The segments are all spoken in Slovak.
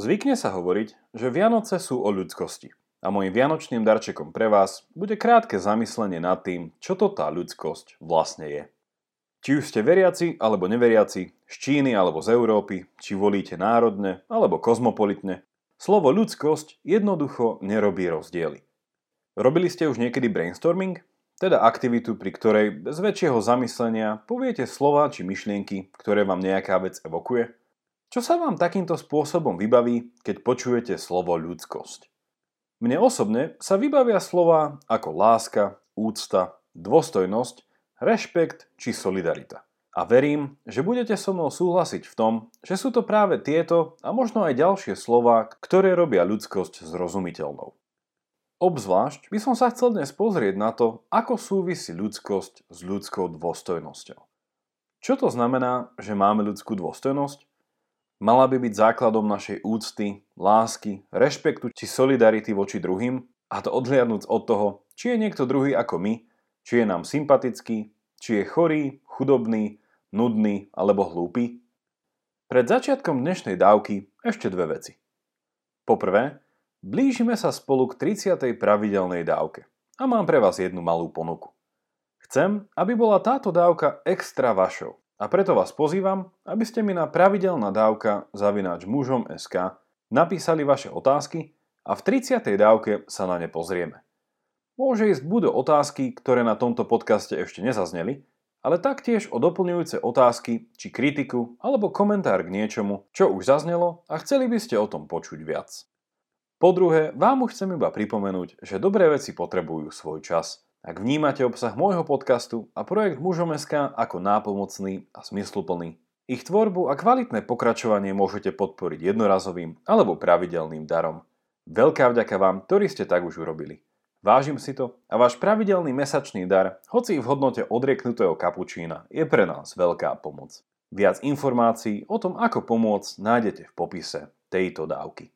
Zvykne sa hovoriť, že Vianoce sú o ľudskosti. A môjim vianočným darčekom pre vás bude krátke zamyslenie nad tým, čo to tá ľudskosť vlastne je. Či už ste veriaci alebo neveriaci, z Číny alebo z Európy, či volíte národne alebo kozmopolitne, slovo ľudskosť jednoducho nerobí rozdiely. Robili ste už niekedy brainstorming? Teda aktivitu, pri ktorej bez väčšieho zamyslenia poviete slova či myšlienky, ktoré vám nejaká vec evokuje? Čo sa vám takýmto spôsobom vybaví, keď počujete slovo ľudskosť? Mne osobne sa vybavia slova ako láska, úcta, dôstojnosť, rešpekt či solidarita. A verím, že budete so mnou súhlasiť v tom, že sú to práve tieto a možno aj ďalšie slova, ktoré robia ľudskosť zrozumiteľnou. Obzvlášť by som sa chcel dnes pozrieť na to, ako súvisí ľudskosť s ľudskou dôstojnosťou. Čo to znamená, že máme ľudskú dôstojnosť? Mala by byť základom našej úcty, lásky, rešpektu či solidarity voči druhým, a to odhliadnúc od toho, či je niekto druhý ako my, či je nám sympatický, či je chorý, chudobný, nudný alebo hlúpy. Pred začiatkom dnešnej dávky ešte dve veci. Poprvé, blížime sa spolu k 30. pravidelnej dávke a mám pre vás jednu malú ponuku. Chcem, aby bola táto dávka extra vašou a preto vás pozývam, aby ste mi na pravidelná dávka zavináč mužom SK napísali vaše otázky a v 30. dávke sa na ne pozrieme. Môže ísť buď o otázky, ktoré na tomto podcaste ešte nezazneli, ale taktiež o doplňujúce otázky či kritiku alebo komentár k niečomu, čo už zaznelo a chceli by ste o tom počuť viac. Po druhé, vám už chcem iba pripomenúť, že dobré veci potrebujú svoj čas – ak vnímate obsah môjho podcastu a projekt Mužom.sk ako nápomocný a zmysluplný, ich tvorbu a kvalitné pokračovanie môžete podporiť jednorazovým alebo pravidelným darom. Veľká vďaka vám, ktorí ste tak už urobili. Vážim si to a váš pravidelný mesačný dar, hoci v hodnote odrieknutého kapučína, je pre nás veľká pomoc. Viac informácií o tom, ako pomôcť, nájdete v popise tejto dávky.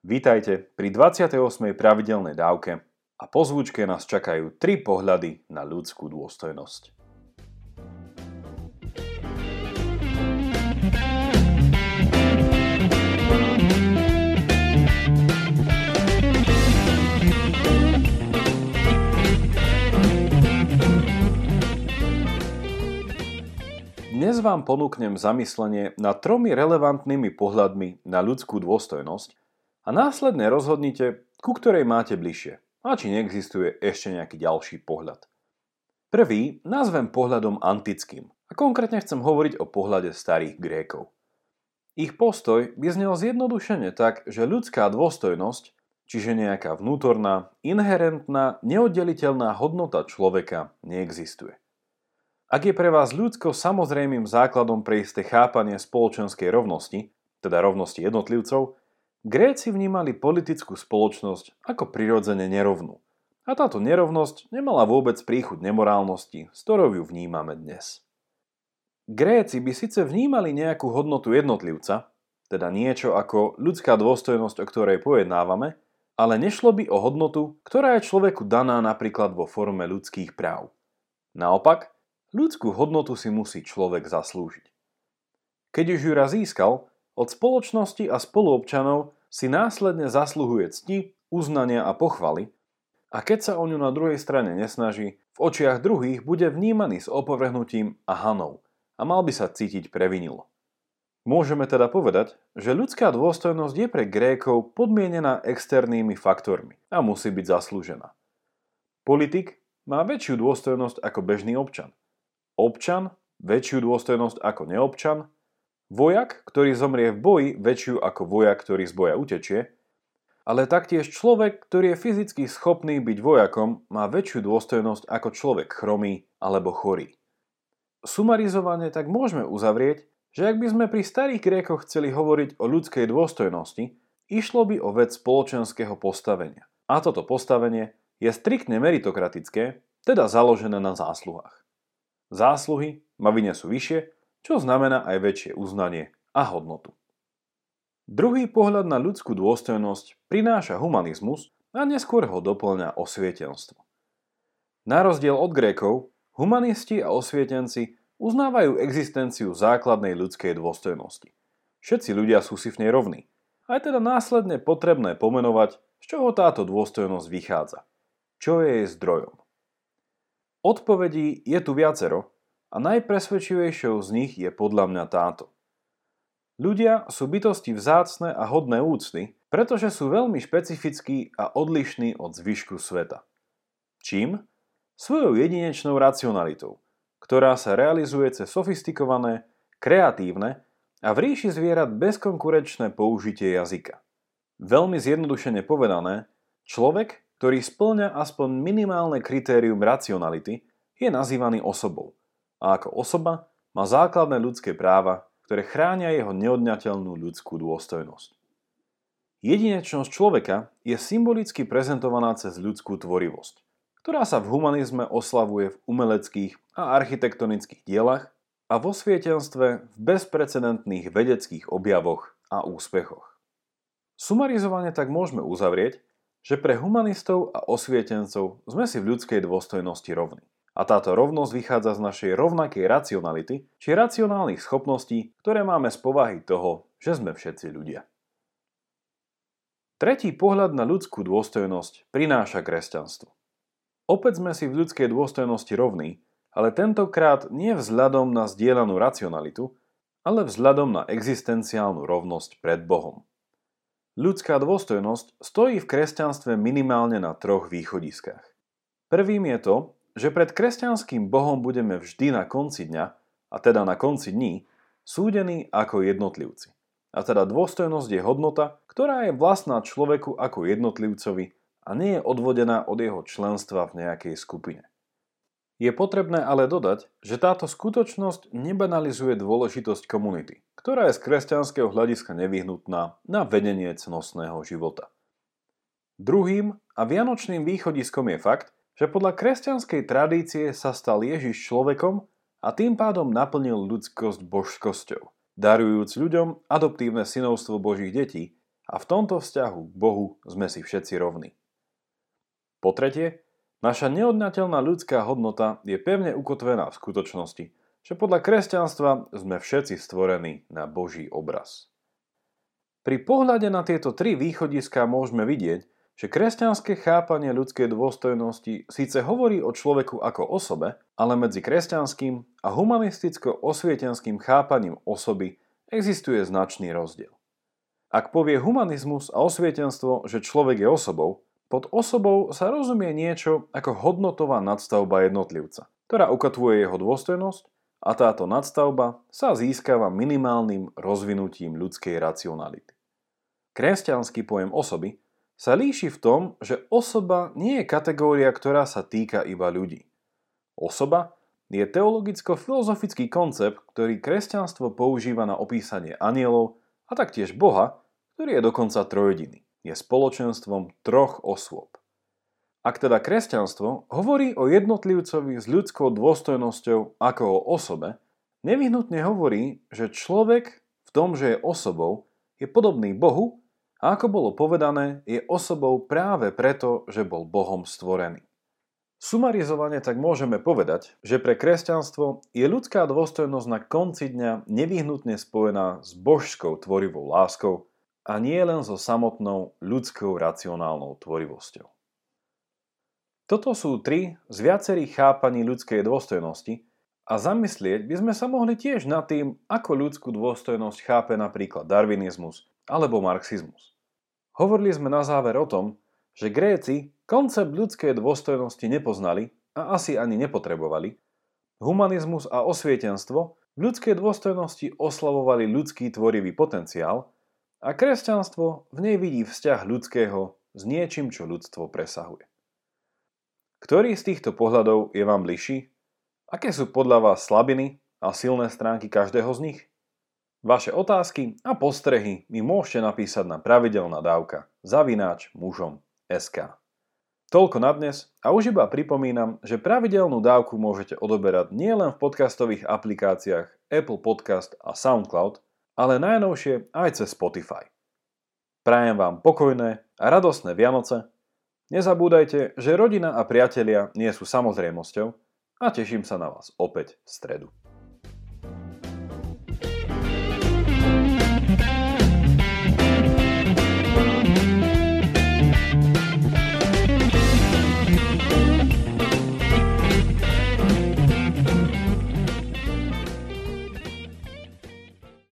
Vítajte pri 28. pravidelnej dávke a po zvučke nás čakajú tri pohľady na ľudskú dôstojnosť. Dnes vám ponúknem zamyslenie nad tromi relevantnými pohľadmi na ľudskú dôstojnosť a následne rozhodnite, ku ktorej máte bližšie a či neexistuje ešte nejaký ďalší pohľad. Prvý nazvem pohľadom antickým a konkrétne chcem hovoriť o pohľade starých Grékov. Ich postoj by znel zjednodušene tak, že ľudská dôstojnosť, čiže nejaká vnútorná, inherentná, neoddeliteľná hodnota človeka neexistuje. Ak je pre vás ľudsko samozrejmým základom pre isté chápanie spoločenskej rovnosti, teda rovnosti jednotlivcov, Gréci vnímali politickú spoločnosť ako prirodzene nerovnú. A táto nerovnosť nemala vôbec príchuť nemorálnosti, s ktorou ju vnímame dnes. Gréci by síce vnímali nejakú hodnotu jednotlivca, teda niečo ako ľudská dôstojnosť, o ktorej pojednávame, ale nešlo by o hodnotu, ktorá je človeku daná napríklad vo forme ľudských práv. Naopak, ľudskú hodnotu si musí človek zaslúžiť. Keď už ju raz získal, od spoločnosti a spoluobčanov si následne zasluhuje cti, uznania a pochvaly a keď sa o ňu na druhej strane nesnaží, v očiach druhých bude vnímaný s opovrhnutím a hanou a mal by sa cítiť previnilo. Môžeme teda povedať, že ľudská dôstojnosť je pre Grékov podmienená externými faktormi a musí byť zaslúžená. Politik má väčšiu dôstojnosť ako bežný občan. Občan väčšiu dôstojnosť ako neobčan Vojak, ktorý zomrie v boji, väčšiu ako vojak, ktorý z boja utečie, ale taktiež človek, ktorý je fyzicky schopný byť vojakom, má väčšiu dôstojnosť ako človek chromý alebo chorý. Sumarizovane tak môžeme uzavrieť, že ak by sme pri starých Grékoch chceli hovoriť o ľudskej dôstojnosti, išlo by o vec spoločenského postavenia. A toto postavenie je striktne meritokratické, teda založené na zásluhách. Zásluhy ma vynesú vyššie čo znamená aj väčšie uznanie a hodnotu. Druhý pohľad na ľudskú dôstojnosť prináša humanizmus a neskôr ho doplňa osvietenstvo. Na rozdiel od Grékov, humanisti a osvietenci uznávajú existenciu základnej ľudskej dôstojnosti. Všetci ľudia sú si v nej rovní a je teda následne potrebné pomenovať, z čoho táto dôstojnosť vychádza. Čo je jej zdrojom? Odpovedí je tu viacero a najpresvedčivejšou z nich je podľa mňa táto. Ľudia sú bytosti vzácne a hodné úcty, pretože sú veľmi špecifickí a odlišní od zvyšku sveta. Čím? Svojou jedinečnou racionalitou, ktorá sa realizuje cez sofistikované, kreatívne a v ríši zvierat bezkonkurenčné použitie jazyka. Veľmi zjednodušene povedané, človek, ktorý splňa aspoň minimálne kritérium racionality, je nazývaný osobou. A ako osoba má základné ľudské práva, ktoré chránia jeho neodňateľnú ľudskú dôstojnosť. Jedinečnosť človeka je symbolicky prezentovaná cez ľudskú tvorivosť, ktorá sa v humanizme oslavuje v umeleckých a architektonických dielach a vo svietenstve v bezprecedentných vedeckých objavoch a úspechoch. Sumarizovane tak môžeme uzavrieť, že pre humanistov a osvietencov sme si v ľudskej dôstojnosti rovní. A táto rovnosť vychádza z našej rovnakej racionality, či racionálnych schopností, ktoré máme z povahy toho, že sme všetci ľudia. Tretí pohľad na ľudskú dôstojnosť prináša kresťanstvo. Opäť sme si v ľudskej dôstojnosti rovní, ale tentokrát nie vzhľadom na zdieľanú racionalitu, ale vzhľadom na existenciálnu rovnosť pred Bohom. Ľudská dôstojnosť stojí v kresťanstve minimálne na troch východiskách. Prvým je to, že pred kresťanským Bohom budeme vždy na konci dňa, a teda na konci dní, súdení ako jednotlivci. A teda dôstojnosť je hodnota, ktorá je vlastná človeku ako jednotlivcovi a nie je odvodená od jeho členstva v nejakej skupine. Je potrebné ale dodať, že táto skutočnosť nebanalizuje dôležitosť komunity, ktorá je z kresťanského hľadiska nevyhnutná na vedenie cnostného života. Druhým a vianočným východiskom je fakt, že podľa kresťanskej tradície sa stal Ježiš človekom a tým pádom naplnil ľudskosť božskosťou, darujúc ľuďom adoptívne synovstvo Božích detí a v tomto vzťahu k Bohu sme si všetci rovní. Po tretie, Naša neodnateľná ľudská hodnota je pevne ukotvená v skutočnosti, že podľa kresťanstva sme všetci stvorení na Boží obraz. Pri pohľade na tieto tri východiska môžeme vidieť, že kresťanské chápanie ľudskej dôstojnosti síce hovorí o človeku ako osobe, ale medzi kresťanským a humanisticko-osvietenským chápaním osoby existuje značný rozdiel. Ak povie humanizmus a osvietenstvo, že človek je osobou, pod osobou sa rozumie niečo ako hodnotová nadstavba jednotlivca, ktorá ukatvuje jeho dôstojnosť a táto nadstavba sa získava minimálnym rozvinutím ľudskej racionality. Kresťanský pojem osoby sa líši v tom, že osoba nie je kategória, ktorá sa týka iba ľudí. Osoba je teologicko-filozofický koncept, ktorý kresťanstvo používa na opísanie anielov a taktiež Boha, ktorý je dokonca trojediný je spoločenstvom troch osôb. Ak teda kresťanstvo hovorí o jednotlivcovi s ľudskou dôstojnosťou ako o osobe, nevyhnutne hovorí, že človek v tom, že je osobou, je podobný Bohu a ako bolo povedané, je osobou práve preto, že bol Bohom stvorený. Sumarizovane tak môžeme povedať, že pre kresťanstvo je ľudská dôstojnosť na konci dňa nevyhnutne spojená s božskou tvorivou láskou, a nie len so samotnou ľudskou racionálnou tvorivosťou. Toto sú tri z viacerých chápaní ľudskej dôstojnosti a zamyslieť by sme sa mohli tiež nad tým, ako ľudskú dôstojnosť chápe napríklad darwinizmus alebo marxizmus. Hovorili sme na záver o tom, že Gréci koncept ľudskej dôstojnosti nepoznali a asi ani nepotrebovali, humanizmus a osvietenstvo v ľudskej dôstojnosti oslavovali ľudský tvorivý potenciál a kresťanstvo v nej vidí vzťah ľudského s niečím, čo ľudstvo presahuje. Ktorý z týchto pohľadov je vám bližší? Aké sú podľa vás slabiny a silné stránky každého z nich? Vaše otázky a postrehy mi môžete napísať na pravidelná dávka zavináč mužom SK. Toľko na dnes a už iba pripomínam, že pravidelnú dávku môžete odoberať nielen v podcastových aplikáciách Apple Podcast a SoundCloud, ale najnovšie aj cez Spotify. Prajem vám pokojné a radostné Vianoce. Nezabúdajte, že rodina a priatelia nie sú samozrejmosťou a teším sa na vás opäť v stredu.